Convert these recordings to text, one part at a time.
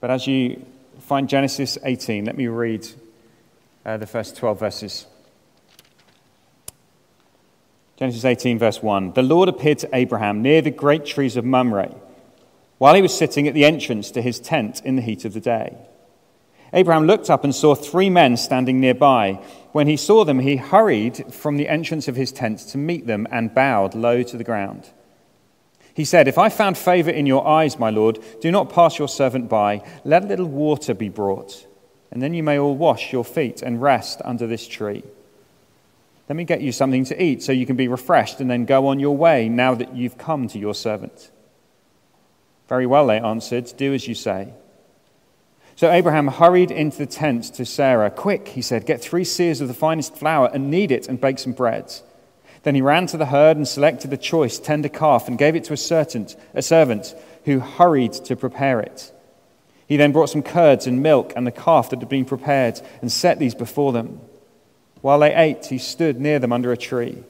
But as you find Genesis 18, let me read uh, the first 12 verses. Genesis 18, verse 1. The Lord appeared to Abraham near the great trees of Mamre while he was sitting at the entrance to his tent in the heat of the day. Abraham looked up and saw three men standing nearby. When he saw them, he hurried from the entrance of his tent to meet them and bowed low to the ground. He said, If I found favor in your eyes, my Lord, do not pass your servant by. Let a little water be brought, and then you may all wash your feet and rest under this tree. Let me get you something to eat so you can be refreshed and then go on your way now that you've come to your servant. Very well, they answered, do as you say. So Abraham hurried into the tent to Sarah. Quick, he said, get three seahs of the finest flour and knead it and bake some bread. Then he ran to the herd and selected a choice tender calf and gave it to a servant, a servant who hurried to prepare it. He then brought some curds and milk and the calf that had been prepared and set these before them. While they ate, he stood near them under a tree.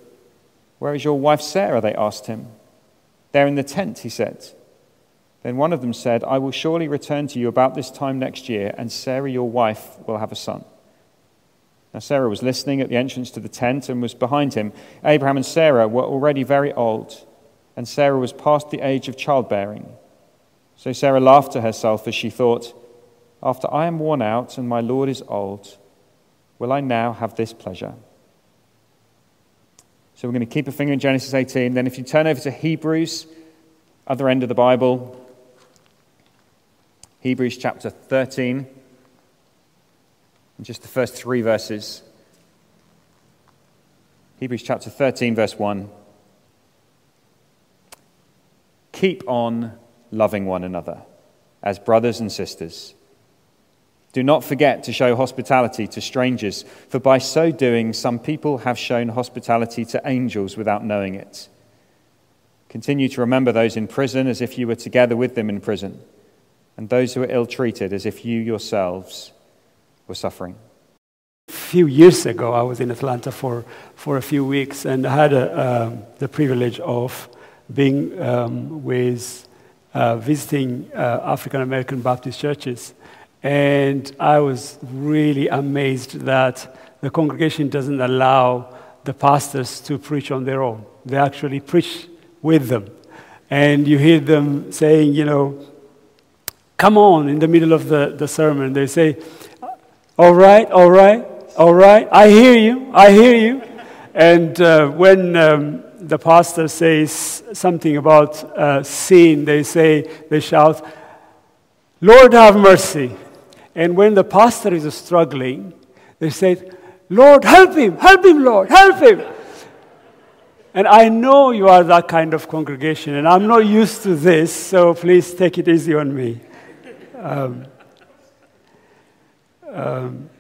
Where is your wife Sarah? They asked him. There in the tent, he said. Then one of them said, I will surely return to you about this time next year, and Sarah, your wife, will have a son. Now, Sarah was listening at the entrance to the tent and was behind him. Abraham and Sarah were already very old, and Sarah was past the age of childbearing. So Sarah laughed to herself as she thought, After I am worn out and my Lord is old, will I now have this pleasure? So we're going to keep a finger in Genesis 18. Then, if you turn over to Hebrews, other end of the Bible, Hebrews chapter 13, and just the first three verses. Hebrews chapter 13, verse 1. Keep on loving one another as brothers and sisters. Do not forget to show hospitality to strangers, for by so doing, some people have shown hospitality to angels without knowing it. Continue to remember those in prison as if you were together with them in prison and those who are ill treated as if you yourselves were suffering. A few years ago, I was in Atlanta for, for a few weeks, and I had a, um, the privilege of being um, with uh, visiting uh, African American Baptist churches. And I was really amazed that the congregation doesn't allow the pastors to preach on their own. They actually preach with them. And you hear them saying, you know, come on in the middle of the, the sermon. They say, All right, all right, all right, I hear you, I hear you. And uh, when um, the pastor says something about uh, sin, they say, they shout, Lord have mercy. And when the pastor is struggling, they say, Lord, help him, help him, Lord, help him. And I know you are that kind of congregation, and I'm not used to this, so please take it easy on me. Um, um,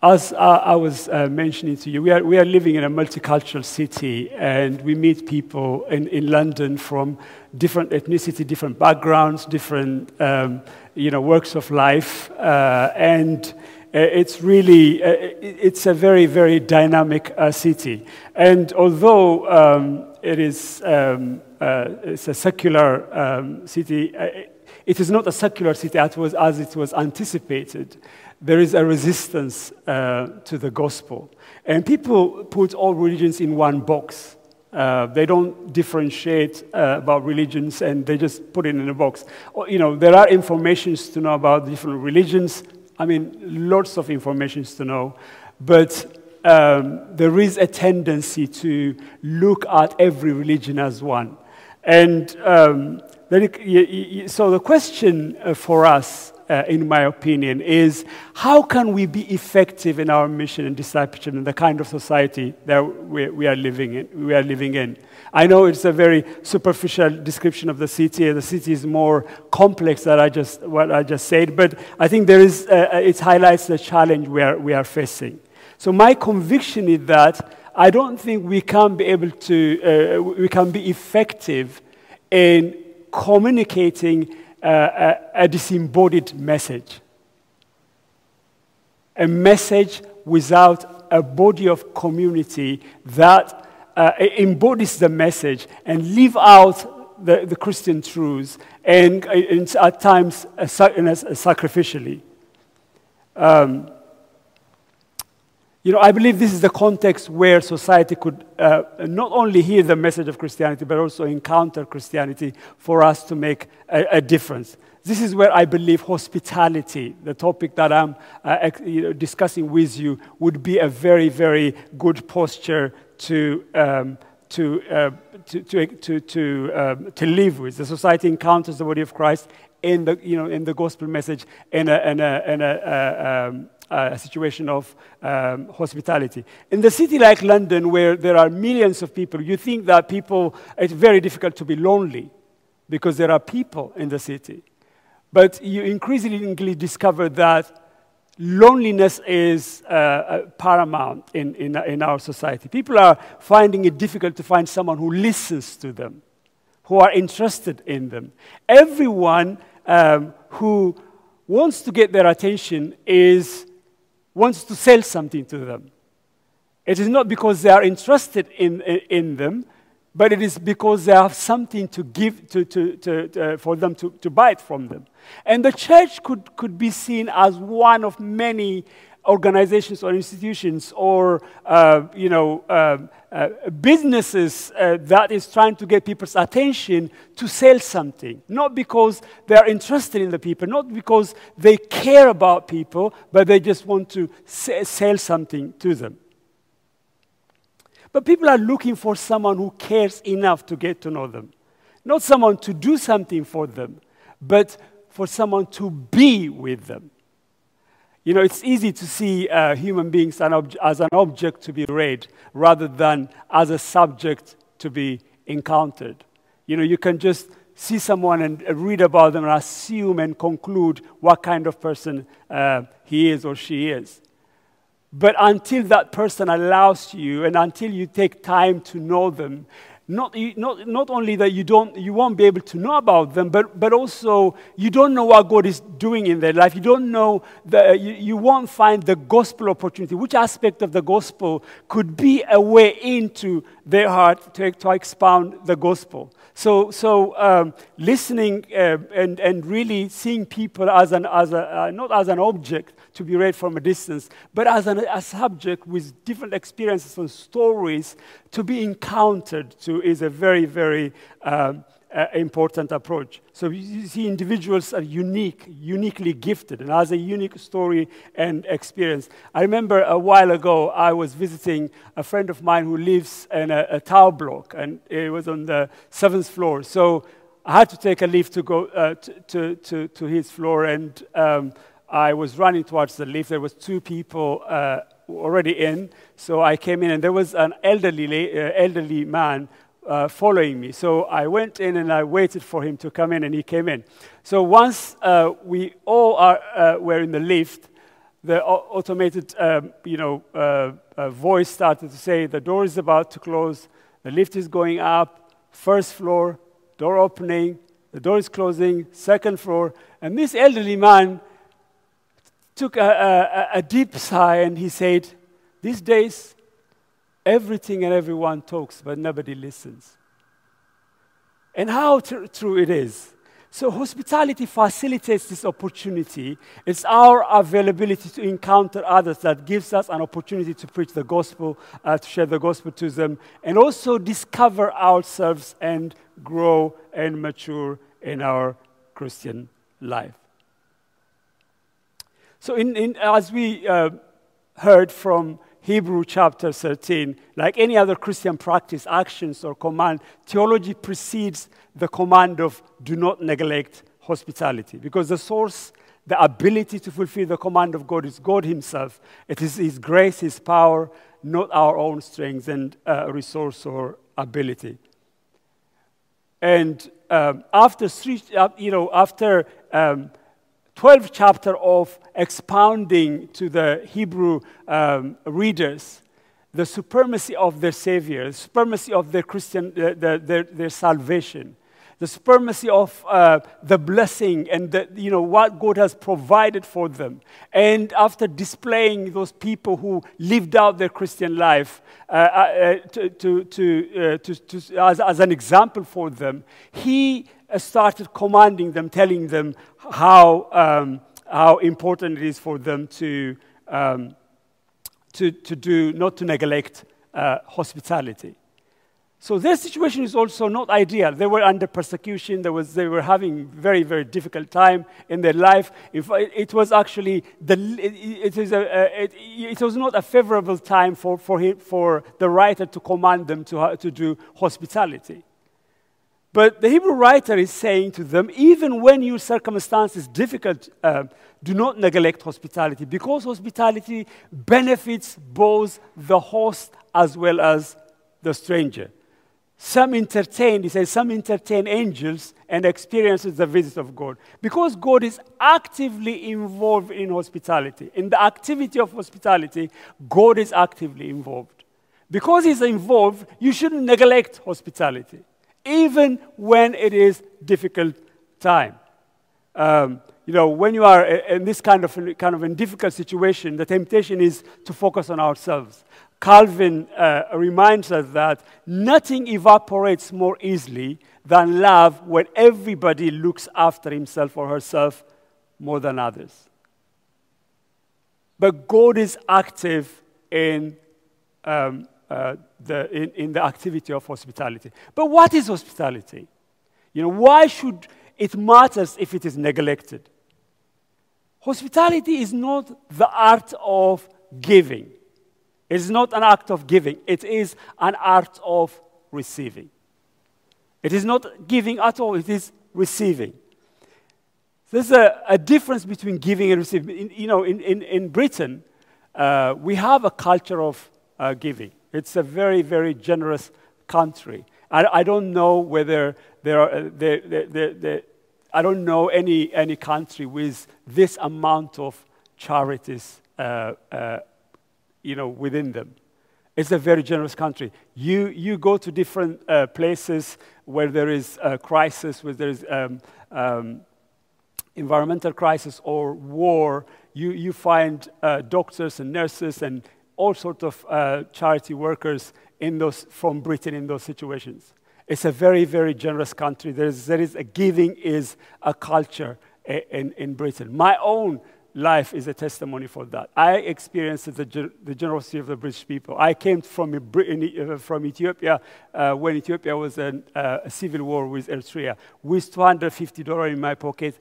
as I, was uh, mentioning to you, we are, we are living in a multicultural city, and we meet people in, in London from different ethnicity, different backgrounds, different um, you know, works of life, uh, and uh, it's really uh, it's a very very dynamic uh, city. And although um, it is um, uh, it's a secular um, city. It is not a secular city as, it was anticipated. There is a resistance uh, to the gospel. And people put all religions in one box. Uh, they don't differentiate uh, about religions and they just put it in a box. Or, you know, there are informations to know about different religions. I mean, lots of informations to know. But um, there is a tendency to look at every religion as one. And um, so the question uh, for us, uh, in my opinion, is how can we be effective in our mission and discipleship in the kind of society that we, we, are living in, we are living in? I know it's a very superficial description of the city. The city is more complex than I just, what I just said, but I think there is, uh, uh it highlights the challenge we are, we are facing. So my conviction is that I don't think we can be able to, uh, we can be effective in communicating uh, a, a disembodied message. A message without a body of community that uh, embodies the message and live out the, the Christian truths and, and at times uh, sacrificially. Um, you know, I believe this is the context where society could uh, not only hear the message of Christianity, but also encounter Christianity for us to make a, a difference. This is where I believe hospitality, the topic that I'm uh, you know, discussing with you, would be a very, very good posture to, um, to, uh, to, to, to, to, um, to live with. The society encounters the body of Christ in the, you know, in the gospel message in a, in a, in a, uh, um, a situation of um, hospitality. In the city like London, where there are millions of people, you think that people, it's very difficult to be lonely because there are people in the city. But you increasingly discover that loneliness is uh, uh, paramount in, in, in our society. People are finding it difficult to find someone who listens to them, who are interested in them. Everyone um, who wants to get their attention is wants to sell something to them. It is not because they are interested in, in, in them, but it is because they have something to give to, to, to, to, for them to, to buy it from them. And the church could, could be seen as one of many organizations or institutions or uh, you know, uh, uh, businesses uh, that is trying to get people's attention to sell something. Not because they're interested in the people, not because they care about people, but they just want to sell something to them. But people are looking for someone who cares enough to get to know them. Not someone to do something for them, but for someone to be with them. You know, it's easy to see uh, human beings as an object to be read rather than as a subject to be encountered. You know, you can just see someone and read about them and assume and conclude what kind of person uh, he is or she is. But until that person allows you and until you take time to know them, not, not, not only that you, don't, you won't be able to know about them, but, but also you don't know what God is doing in their life. You don't know, the, you, you won't find the gospel opportunity. Which aspect of the gospel could be a way into their heart to, to expound the gospel? So, so um, listening uh, and, and really seeing people as an, as a, uh, not as an object, to be read from a distance, but as an, a subject with different experiences and stories to be encountered to is a very, very um, uh, important approach. So you see individuals are unique, uniquely gifted, and has a unique story and experience. I remember a while ago, I was visiting a friend of mine who lives in a, a tower block, and it was on the seventh floor. So I had to take a lift to go uh, to, to, to, his floor, and um, I was running towards the lift. There was two people uh, already in, so I came in, and there was an elderly, uh, elderly man uh, following me. So I went in and I waited for him to come in, and he came in. So once uh, we all are, uh, were in the lift, the automated, um, you know, uh, voice started to say, "The door is about to close. The lift is going up. First floor, door opening. The door is closing. Second floor." And this elderly man took a, a, a deep sigh and he said, These days, everything and everyone talks, but nobody listens. And how tr- true it is. So, hospitality facilitates this opportunity. It's our availability to encounter others that gives us an opportunity to preach the gospel, uh, to share the gospel to them, and also discover ourselves and grow and mature in our Christian life. So, in, in, as we uh, heard from Hebrew chapter 13, like any other Christian practice, actions, or command, theology precedes the command of do not neglect hospitality because the source, the ability to fulfill the command of God is God Himself. It is His grace, His power, not our own strength and uh, resource or ability. And um, after uh, you know, after um, 12th chapter of expounding to the Hebrew um, readers the supremacy of their Savior, the supremacy of their Christian, uh, the, their, their salvation. the supremacy of uh, the blessing and the, you know, what God has provided for them. And after displaying those people who lived out their Christian life uh, uh, uh to, to, to, uh, to, to as, as an example for them, he started commanding them, telling them how, um, how important it is for them to, um, to, to do, not to neglect hospitality. So their situation is also not ideal. They were under persecution. There was, they were having very, very difficult time in their life. it was actually the, it, is a, it, it, was not a favorable time for, for, him, for the writer to command them to, to do hospitality. But the Hebrew writer is saying to them, even when your circumstance is difficult, uh, do not neglect hospitality because hospitality benefits both the host as well as the stranger. Some entertain, he says, some entertain angels and experiences the visit of God. Because God is actively involved in hospitality. In the activity of hospitality, God is actively involved. Because he's involved, you shouldn't neglect hospitality, even when it is difficult time. Um, you know, when you are in this kind of, kind of a difficult situation, the temptation is to focus on ourselves. Calvin uh, reminds us that nothing evaporates more easily than love when everybody looks after himself or herself more than others. But God is active in, um, uh, the, in, in the activity of hospitality. But what is hospitality? You know, why should it matters if it is neglected? Hospitality is not the art of giving. It's not an act of giving, it is an art of receiving. It is not giving at all, it is receiving. There's a, a difference between giving and receiving. In, you know, in, in, in Britain, uh, we have a culture of uh, giving. It's a very, very generous country. I, I don't know whether there are, uh, there, there, there, I don't know any, any country with this amount of charities uh, uh, you know, within them. It's a very generous country. You, you go to different uh, places where there is a crisis, where there is um, um, environmental crisis or war. You, you find uh, doctors and nurses and all sorts of uh, charity workers in those, from Britain in those situations. It's a very, very generous country. There is, there is a giving is a culture in, in Britain. My own life is a testimony for that. I experienced the, the generosity of the British people. I came from, uh, from Ethiopia uh, when Ethiopia was in uh, a civil war with Eritrea, with $250 in my pocket,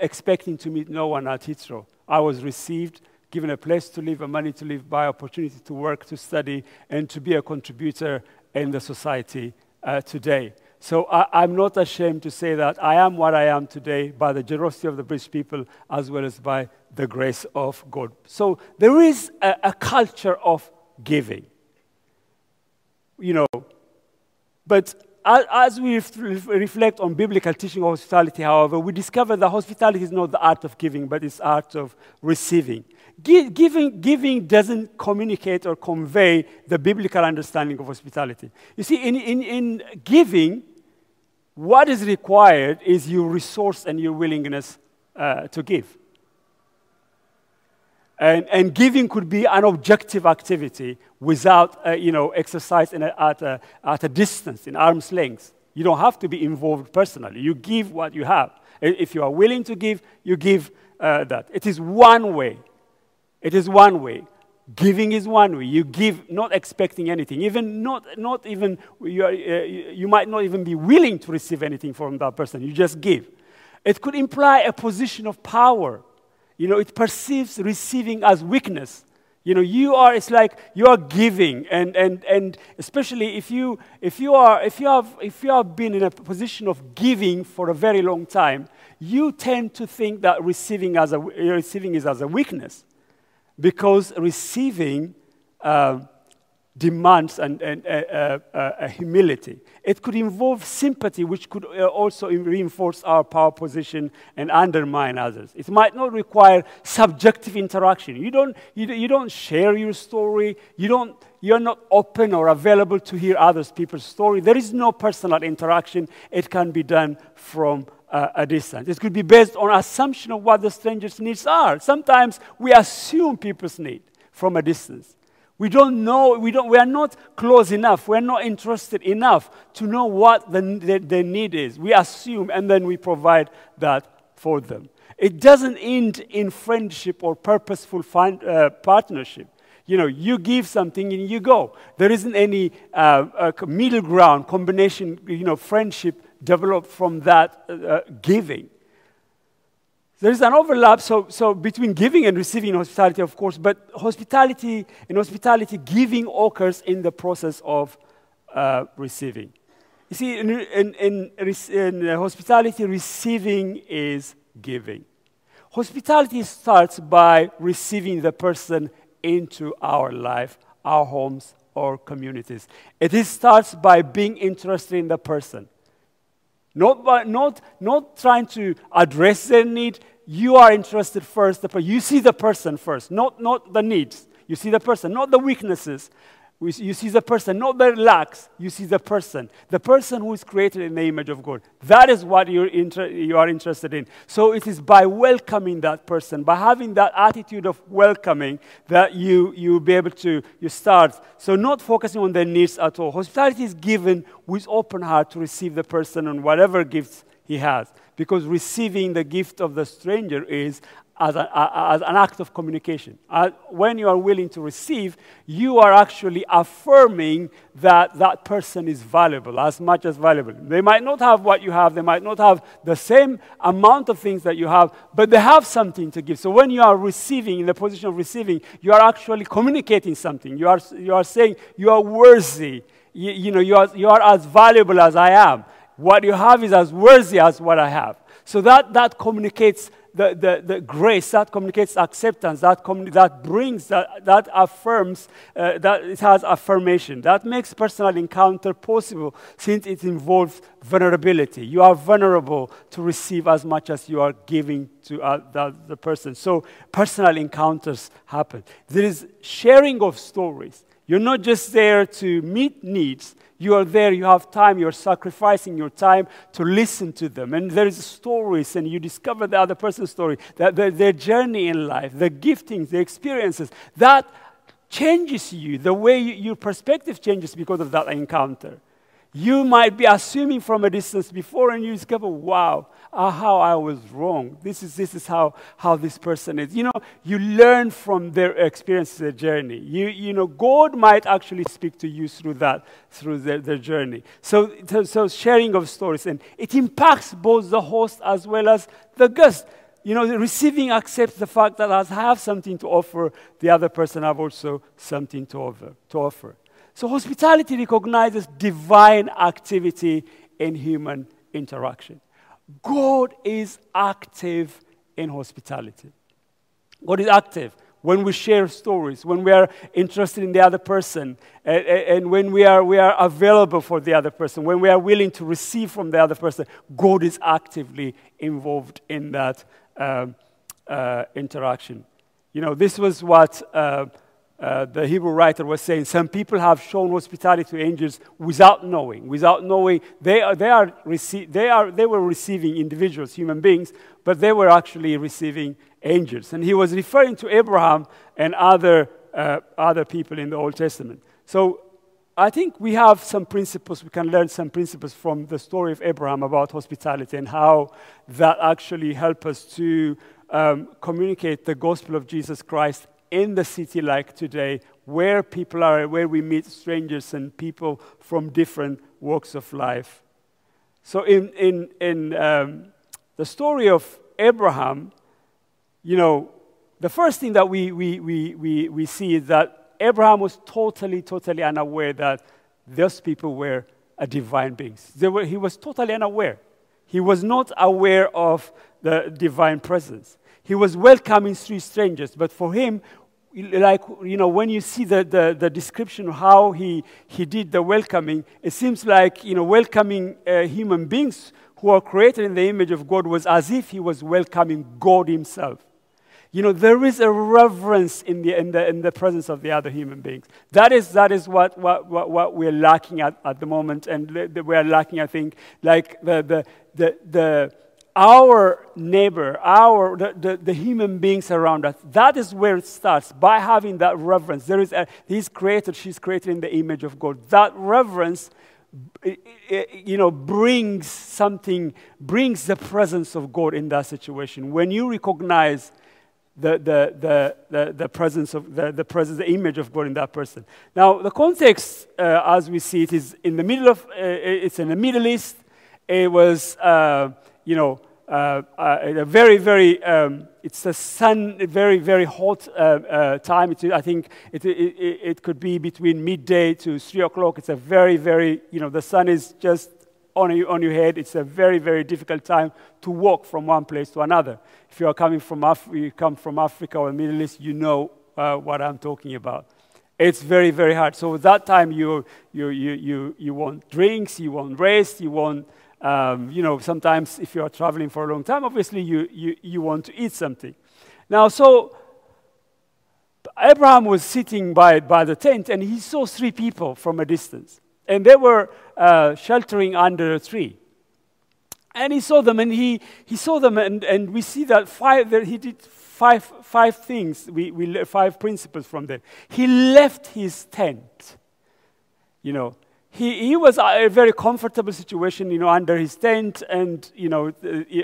expecting to meet no one at Heathrow. I was received, given a place to live, a money to live by, opportunity to work, to study, and to be a contributor in the society uh, today. So I, am not ashamed to say that I am what I am today by the generosity of the British people as well as by the grace of God. So there is a, a culture of giving. You know, but as we reflect on biblical teaching of hospitality, however, we discover that hospitality is not the art of giving, but it's art of receiving. Giving, giving doesn't communicate or convey the biblical understanding of hospitality. You see, in, in, in giving, what is required is your resource and your willingness uh, to give. And, and, giving could be an objective activity without, uh, you know, exercise a, at, a, at a distance, in arm's length. You don't have to be involved personally. You give what you have. If you are willing to give, you give uh, that. It is one way. It is one way. Giving is one way. You give not expecting anything. Even not, not even, you, are, uh, you might not even be willing to receive anything from that person. You just give. It could imply a position of power. You know, it perceives receiving as weakness. You know, you are, it's like you are giving, and, and, and especially if you, if, you are, if, you have, if you have been in a position of giving for a very long time, you tend to think that receiving, as a, receiving is as a weakness because receiving uh, demands and, and uh, uh, uh, humility. It could involve sympathy, which could uh, also reinforce our power position and undermine others. It might not require subjective interaction. You don't, you, you don't share your story, you don't, you're not open or available to hear other people's story. There is no personal interaction. It can be done from uh, a distance. It could be based on assumption of what the stranger's needs are. Sometimes we assume people's need from a distance. We don't know, we, don't, we are not close enough, we're not interested enough to know what the, the, the need is. We assume and then we provide that for them. It doesn't end in friendship or purposeful find, uh, partnership. You know, you give something and you go. There isn't any uh, middle ground combination, you know, friendship developed from that uh, uh giving. There is an overlap so, so between giving and receiving hospitality, of course, but hospitality, in hospitality, giving occurs in the process of uh, receiving. You see, in, in, in, in hospitality, receiving is giving. Hospitality starts by receiving the person into our life, our homes, or communities. It starts by being interested in the person. Not, by, not, not trying to address their need. You are interested first. You see the person first, not, not the needs. You see the person, not the weaknesses. You see the person, not the lacks. You see the person, the person who is created in the image of God. That is what you're inter- you are interested in. So it is by welcoming that person, by having that attitude of welcoming, that you you be able to you start. So not focusing on their needs at all. Hospitality is given with open heart to receive the person and whatever gifts he has because receiving the gift of the stranger is as, a, as an act of communication. Uh, when you are willing to receive, you are actually affirming that that person is valuable, as much as valuable. They might not have what you have, they might not have the same amount of things that you have, but they have something to give. So when you are receiving, in the position of receiving, you are actually communicating something. You are, you are saying you are worthy. You, you know, you are, you are as valuable as I am. What you have is as worthy as what I have. So that, that communicates the, the, the grace, that communicates acceptance, that, that brings, that, that affirms, uh, that it has affirmation. That makes personal encounter possible since it involves vulnerability. You are vulnerable to receive as much as you are giving to uh, the, the person. So personal encounters happen. There is sharing of stories. You're not just there to meet needs, you are there, you have time, you're sacrificing your time to listen to them. And there is stories, and you discover the other person's story, that their, their journey in life, the giftings, the experiences. That changes you. The way you, your perspective changes because of that encounter. You might be assuming from a distance before, and you discover, wow, uh, how I was wrong. This is, this is how, how this person is. You know, you learn from their experience, their journey. You, you know, God might actually speak to you through that, through their, their journey. So, so sharing of stories, and it impacts both the host as well as the guest. You know, receiving accepts the fact that I have something to offer, the other person have also something to offer. To offer. So hospitality recognizes divine activity in human interaction. God is active in hospitality. God is active when we share stories, when we are interested in the other person, and, and, when we are, we are available for the other person, when we are willing to receive from the other person, God is actively involved in that uh, uh, interaction. You know, this was what. Uh, uh, the Hebrew writer was saying, some people have shown hospitality to angels without knowing. Without knowing, they, are, they, are rece- they, are, they were receiving individuals, human beings, but they were actually receiving angels. And he was referring to Abraham and other, uh, other people in the Old Testament. So I think we have some principles, we can learn some principles from the story of Abraham about hospitality and how that actually help us to um, communicate the gospel of Jesus Christ in the city like today, where people are, where we meet strangers and people from different walks of life. So, in, in, in um, the story of Abraham, you know, the first thing that we, we, we, we, we see is that Abraham was totally, totally unaware that those people were a divine beings. Were, he was totally unaware. He was not aware of the divine presence. He was welcoming three strangers, but for him, like, you know, when you see the, the, the description of how he, he did the welcoming, it seems like, you know, welcoming uh, human beings who are created in the image of God was as if he was welcoming God himself. You know, there is a reverence in the, in the, in the presence of the other human beings. That is, that is what, what, what, what we're lacking at, at the moment, and we're lacking, I think, like the, the, the, the our neighbor, our, the, the, the, human beings around us, that is where it starts, by having that reverence. There is a, he's created, she's created in the image of God. That reverence, you know, brings something, brings the presence of God in that situation. When you recognize the, the, the, the, the presence of the, the presence, the image of God in that person. Now, the context, uh, as we see it, is in the middle of, uh, it's in the Middle East. It was, uh, you know, uh, uh, a very, very, um, it's a sun, very, very hot uh, time. It's, I think it, it, it could be between midday to three o'clock. It's a very, very, you know, the sun is just on, you, on your head. It's a very, very difficult time to walk from one place to another. If you are coming from Af- you come from Africa or the Middle East, you know uh, what I'm talking about. It's very, very hard. So that time you, you, you, you, you want drinks, you want rest, you want um, you know, sometimes if you are traveling for a long time, obviously you, you, you want to eat something. Now, so Abraham was sitting by, by the tent and he saw three people from a distance. And they were uh, sheltering under a tree. And he saw them and he, he saw them, and, and we see that, five, that he did five, five things, we, we, five principles from them. He left his tent. You know, he, he was a very comfortable situation, you know, under his tent and, you know,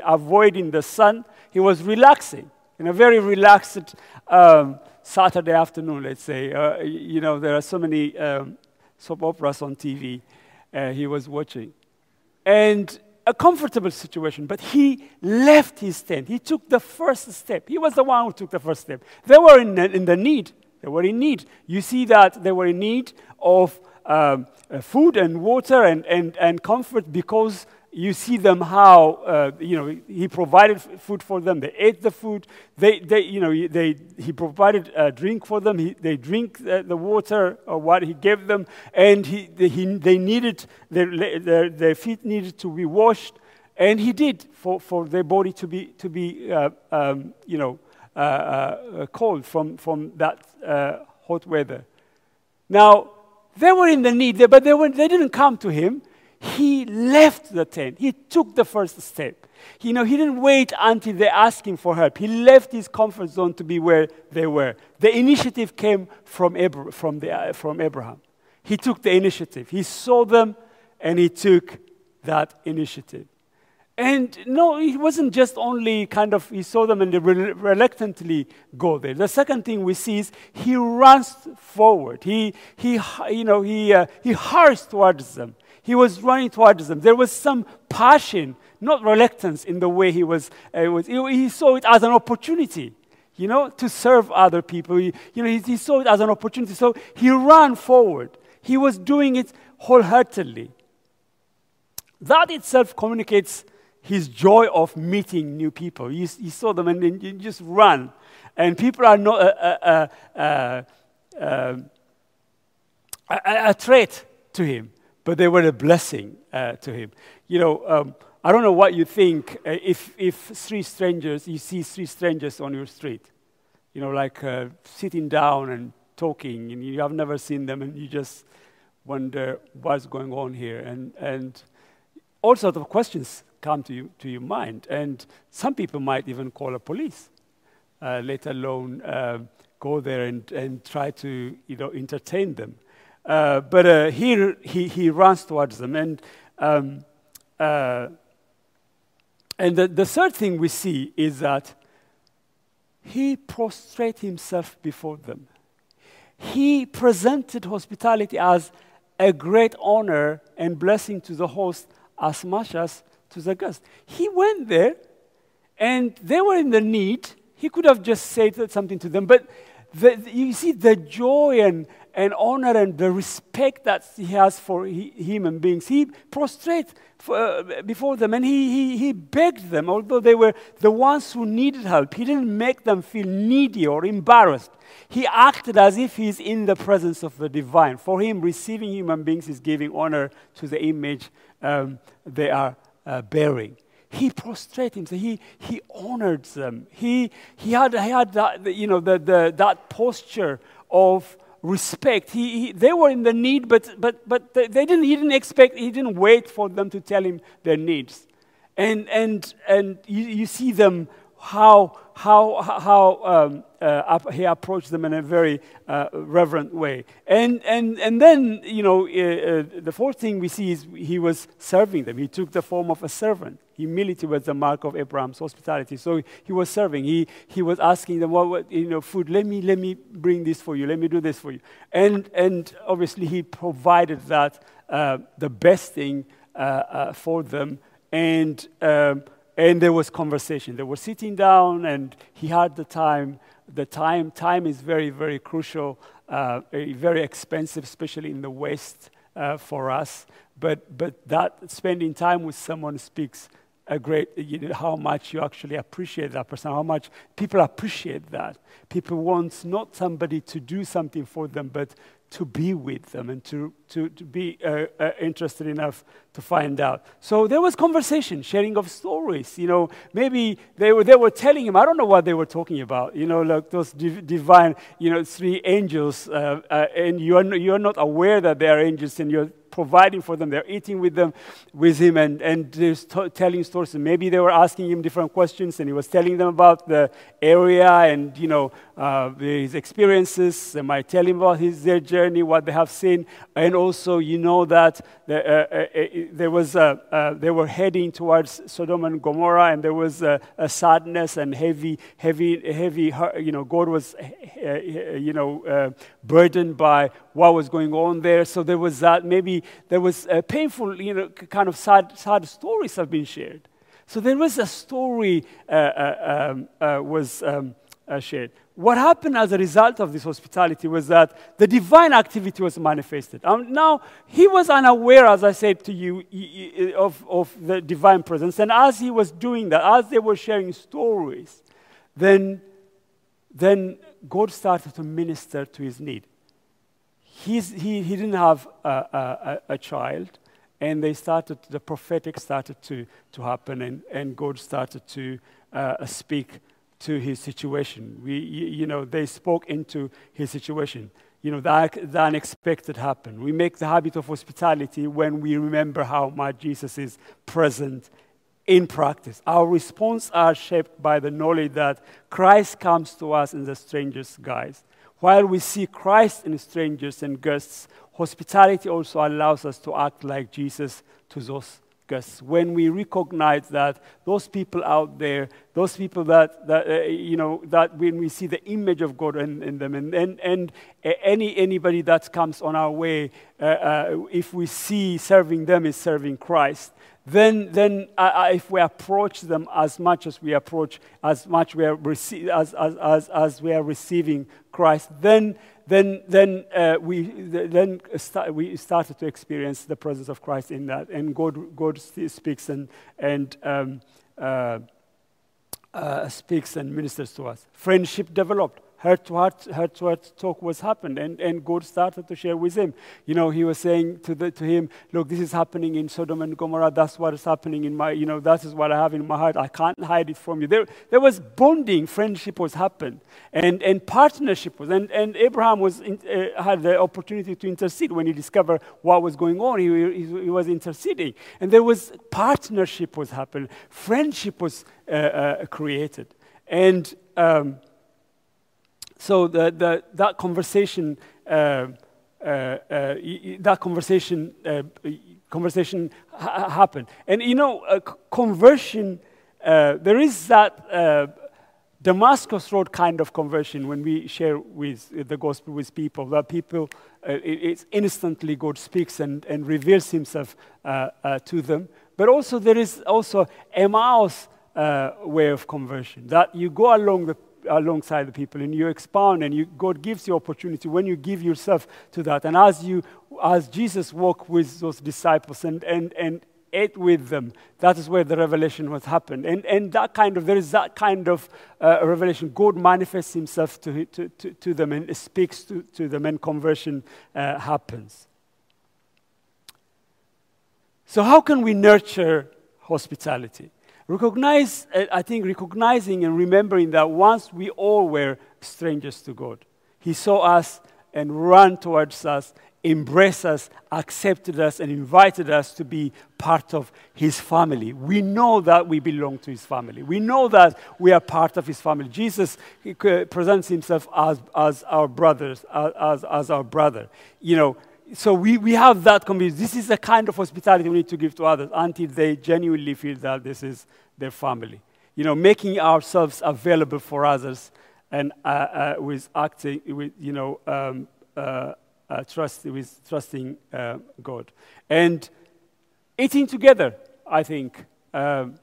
avoiding the sun. He was relaxing in a very relaxed um, Saturday afternoon, let's say. Uh, you know, there are so many um, soap operas on TV uh, he was watching. And a comfortable situation, but he left his tent. He took the first step. He was the one who took the first step. They were in the, in the need. They were in need. You see that they were in need of um, uh, food and water and, and, and comfort because you see them how uh, you know he provided food for them. They ate the food. They, they you know they, he provided a drink for them. He, they drink the, the water or what he gave them. And he, they, he, they needed their, their, their feet needed to be washed. And he did for, for their body to be to be uh, um, you know uh, uh cold from from that uh, hot weather. Now they were in the need, but they, were, they didn't come to him. He left the tent. He took the first step. You know, he didn't wait until they asked him for help. He left his comfort zone to be where they were. The initiative came from, Abra- from, the, uh, from Abraham. He took the initiative. He saw them and he took that initiative. And no, it wasn't just only kind of, he saw them and they reluctantly go there. The second thing we see is he runs forward. He, he you know, he, uh, he hurries towards them. He was running towards them. There was some passion, not reluctance in the way he was. Uh, was he, he, saw it as an opportunity, you know, to serve other people. He, you know, he, he saw it as an opportunity. So he ran forward. He was doing it wholeheartedly. That itself communicates his joy of meeting new people. He, he saw them and then you just run. And people are not a, a, a, a threat to him, but they were a blessing uh, to him. You know, um, I don't know what you think uh, if, if three strangers, you see three strangers on your street, you know, like uh, sitting down and talking, and you have never seen them, and you just wonder what's going on here. And, and all sorts of questions come to, you, to your mind. And some people might even call a police, uh, let alone uh, go there and, and try to you know, entertain them. Uh, but uh, here he, he runs towards them. And, um, uh, and the, the third thing we see is that he prostrated himself before them. He presented hospitality as a great honor and blessing to the host as much as to guest. He went there and they were in the need. He could have just said something to them, but the, you see the joy and, and honor and the respect that he has for he, human beings. He prostrated for, uh, before them and he, he, he begged them, although they were the ones who needed help. He didn't make them feel needy or embarrassed. He acted as if he's in the presence of the divine. For him, receiving human beings is giving honor to the image um, they are uh, bearing he prostrated himself. He, he honored them. He, he had, he had that, you know, the, the, that posture of respect. He, he, they were in the need, but, but, but they didn't, he didn't expect, he didn't wait for them to tell him their needs. And, and, and you, you see them how, how, how um, uh, he approached them in a very uh, reverent way. And, and, and then, you know, uh, uh, the fourth thing we see is he was serving them. He took the form of a servant. Humility was the mark of Abraham's hospitality. So he was serving. He, he was asking them, what, what, you know, food, let me, let me bring this for you. Let me do this for you. And, and obviously he provided that, uh, the best thing uh, for them. And um, and there was conversation. They were sitting down, and he had the time. The time, time is very, very crucial, uh, very expensive, especially in the West uh, for us. But, but that spending time with someone speaks a great, you know, how much you actually appreciate that person, how much people appreciate that. People want not somebody to do something for them, but to be with them and to, to, to be uh, uh, interested enough to find out. So there was conversation, sharing of stories. You know, maybe they were, they were telling him, I don't know what they were talking about, you know, like those div- divine, you know, three angels, uh, uh and you're, you're not aware that they are angels and you're providing for them. They're eating with them, with him, and, and t- telling stories. And maybe they were asking him different questions, and he was telling them about the area and you know uh, his experiences. They might tell him about his their journey, what they have seen, and also you know that the, uh, uh, uh there was a, they were heading towards Sodom and Gomorrah, and there was a, a sadness and heavy, heavy, heavy. You know, God was you know burdened by what was going on there. So there was that. Maybe there was a painful, you know, kind of sad, sad stories have been shared. So there was a story uh, uh, um, uh, was um, uh, shared. What happened as a result of this hospitality was that the divine activity was manifested. Um, now, he was unaware, as I said to you, of, of the divine presence. And as he was doing that, as they were sharing stories, then, then God started to minister to his need he's, he, he didn't have a, a, a, child, and they started, the prophetic started to, to happen, and, and God started to uh, speak to his situation. We, you know, they spoke into his situation. You know, the, the unexpected happened. We make the habit of hospitality when we remember how much Jesus is present in practice. Our response are shaped by the knowledge that Christ comes to us in the strangest guise. While we see Christ in strangers and guests, hospitality also allows us to act like Jesus to those guests. When we recognize that those people out there, those people that, that uh, you know, that when we see the image of God in, in them, and, and, and any, anybody that comes on our way, uh, uh, if we see serving them is serving Christ, then, then uh, if we approach them as much as we approach, as much we are rece- as, as, as, as we are receiving Christ, then, then, then, uh, we, then start, we started to experience the presence of Christ in that. And God, God speaks and, and um, uh, uh, speaks and ministers to us. Friendship developed heart to heart, heart to heart talk was happened, and, and God started to share with him. You know, he was saying to, the, to him, Look, this is happening in Sodom and Gomorrah. That's what is happening in my, you know, that is what I have in my heart. I can't hide it from you. There, there was bonding, friendship was happened, and, and partnership was. And, and Abraham was in, uh, had the opportunity to intercede when he discovered what was going on. He, he, he was interceding. And there was partnership was happening, friendship was uh, uh, created. And, um, so the, the, that conversation, uh, uh, uh, that conversation, uh, conversation ha- happened. And you know, conversion, uh, there is that uh, Damascus Road kind of conversion when we share with the gospel with people, that people, it, it's instantly God speaks and, and reveals himself to them. But also there is also Emmaus way of conversion, that you go along the alongside the people and you expound and you, God gives you opportunity when you give yourself to that. And as you, as Jesus walked with those disciples and, and, and ate with them, that is where the revelation was happened. And, and that kind of, there is that kind of uh, revelation. God manifests himself to, to, to, to, them and speaks to, to them and conversion uh, happens. So how can we nurture hospitality? Recognize, uh, I think, recognizing and remembering that once we all were strangers to God, He saw us and ran towards us, embraced us, accepted us, and invited us to be part of His family. We know that we belong to His family. We know that we are part of His family. Jesus presents Himself as, as our brothers, as, as our brother. You know, so we, we have that conviction. This is the kind of hospitality we need to give to others until they genuinely feel that this is their family. You know, making ourselves available for others and uh, uh, with acting, with, you know, um, uh, uh trust, with trusting uh, God. And eating together, I think. Um,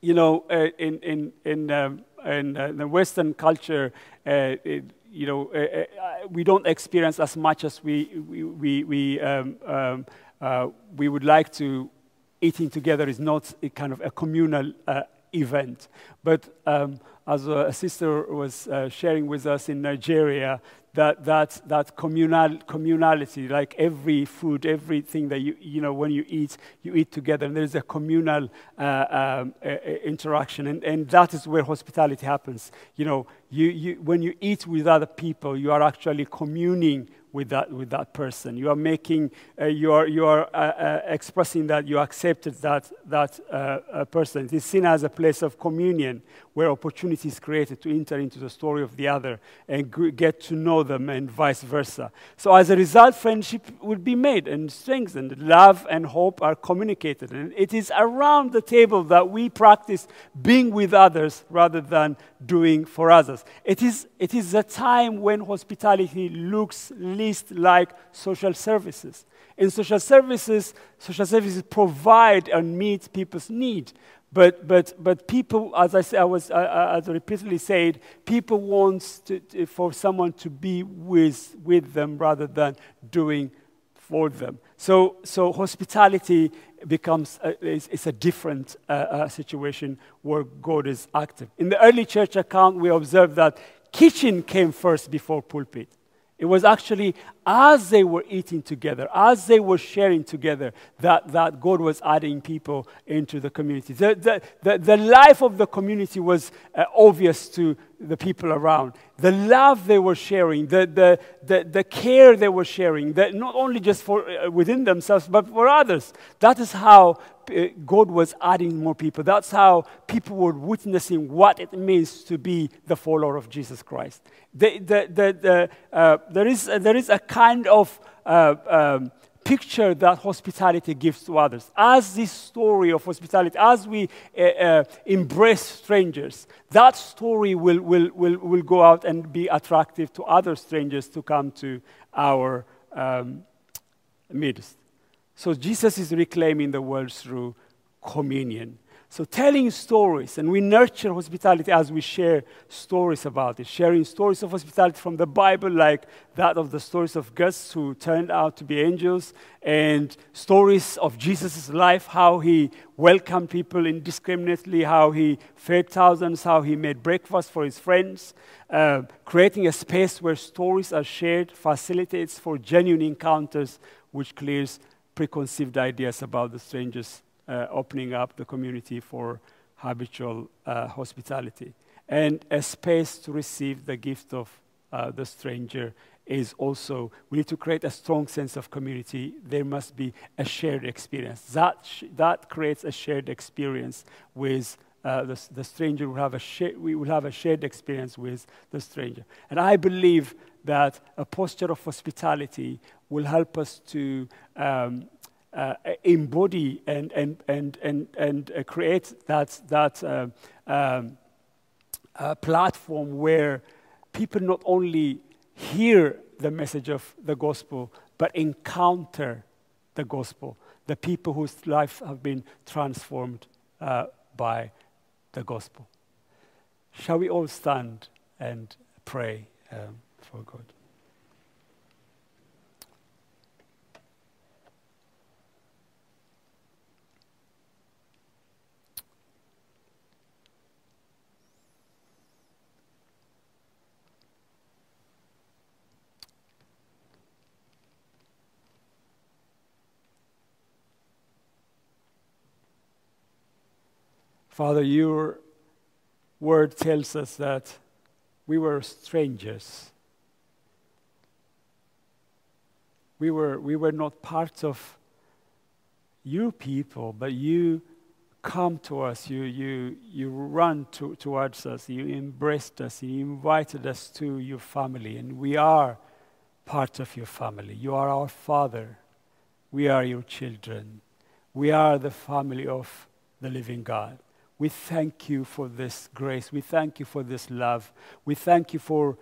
you know, uh, in, in, in, um, in the Western culture, it, you know, uh, uh, we don't experience as much as we, we, we, we, um, um, uh, we would like to. Eating together is not a kind of a communal uh, event. But um, as a, sister was uh, sharing with us in Nigeria, that, that, that communal, communality, like every food, everything that you, you know, when you eat, you eat together. And there's a communal uh, um, interaction. And, and that is where hospitality happens. You know, you, you, when you eat with other people, you are actually communing with that, with that person. You are making, uh, you are, you are uh, uh, expressing that you accepted that, that uh, uh, person. It is seen as a place of communion where opportunity is created to enter into the story of the other and get to know them and vice versa. So as a result, friendship will be made and strengthened. Love and hope are communicated. And it is around the table that we practice being with others rather than doing for others. It is, it is a time when hospitality looks least like social services. In social services, social services provide and meet people's need. But, but, but people, as I, say, I was, uh, as I repeatedly said, people want to, to, for someone to be with, with them rather than doing for them. So, so hospitality becomes a, is, is a different uh, uh, situation where God is active. In the early church account, we observe that kitchen came first before pulpit. It was actually as they were eating together, as they were sharing together, that, that God was adding people into the community. The, the, the, the life of the community was uh, obvious to the people around. The love they were sharing, the, the, the, the care they were sharing, that not only just for uh, within themselves, but for others. That is how God was adding more people. That's how people were witnessing what it means to be the follower of Jesus Christ. The, the, the, uh, there, is, uh, there is a kind of uh, um, picture that hospitality gives to others. As this story of hospitality, as we uh, uh, embrace strangers, that story will, will, will, will go out and be attractive to other strangers to come to our um, midst. So Jesus is reclaiming the world through communion. So, telling stories, and we nurture hospitality as we share stories about it, sharing stories of hospitality from the Bible, like that of the stories of guests who turned out to be angels, and stories of Jesus' life, how he welcomed people indiscriminately, how he fed thousands, how he made breakfast for his friends. Uh, creating a space where stories are shared facilitates for genuine encounters, which clears preconceived ideas about the strangers uh, opening up the community for habitual uh, hospitality. And a space to receive the gift of uh, the stranger is also, we need to create a strong sense of community. There must be a shared experience. That, sh- that creates a shared experience with uh, the, the, stranger. Will have a we will have a shared experience with the stranger. And I believe that a posture of hospitality will help us to um, uh, embody and, and, and, and, and uh, create that, that uh, um, uh, platform where people not only hear the message of the gospel, but encounter the gospel, the people whose lives have been transformed uh, by the gospel. Shall we all stand and pray um, for God? Father, your word tells us that we were strangers. We were, we were not part of you people, but you come to us, you, you, you run to, towards us, you embraced us, you invited us to your family, and we are part of your family. You are our Father. We are your children. We are the family of the living God. We thank you for this grace. We thank you for this love. We thank you for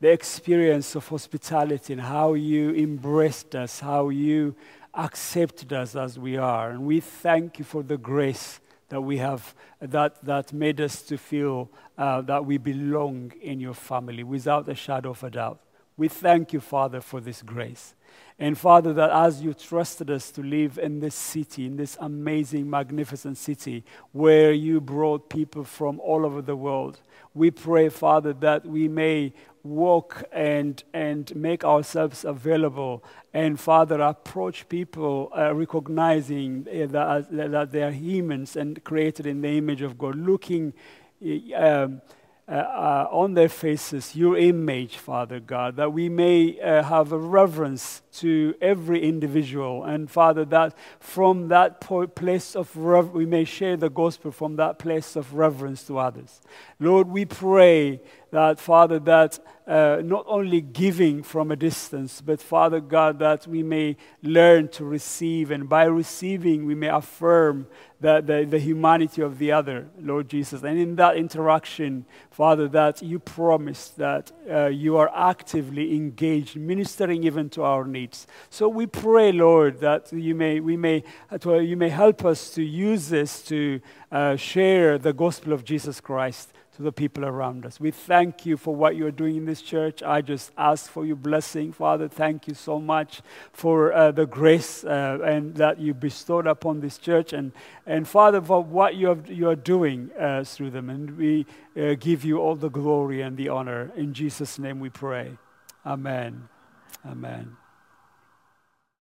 the experience of hospitality and how you embraced us, how you accepted us as we are. And we thank you for the grace that we have that, that made us to feel uh, that we belong in your family without a shadow of a doubt. We thank you, Father, for this grace. And Father, that as you trusted us to live in this city, in this amazing, magnificent city where you brought people from all over the world, we pray, Father, that we may walk and, and make ourselves available. And Father, approach people uh, recognizing uh, that, that they are humans and created in the image of God, looking. Um, uh, uh, on their faces your image, Father God, that we may uh, have a reverence to every individual. And Father, that from that place of rev- we may share the gospel from that place of reverence to others. Lord, we pray that, Father, that uh, not only giving from a distance, but Father God, that we may learn to receive, and by receiving, we may affirm the, the, the, humanity of the other, Lord Jesus. And in that interaction, Father, that you promise that uh, you are actively engaged, ministering even to our needs. So we pray, Lord, that you may, we may, uh, you may help us to use this to uh, share the gospel of Jesus Christ to the people around us. We thank you for what you're doing in this church. I just ask for your blessing, Father. Thank you so much for uh, the grace uh, and that you bestowed upon this church, and and Father for what you have, you are doing uh, through them. And we uh, give you all the glory and the honor in Jesus' name. We pray. Amen. Amen.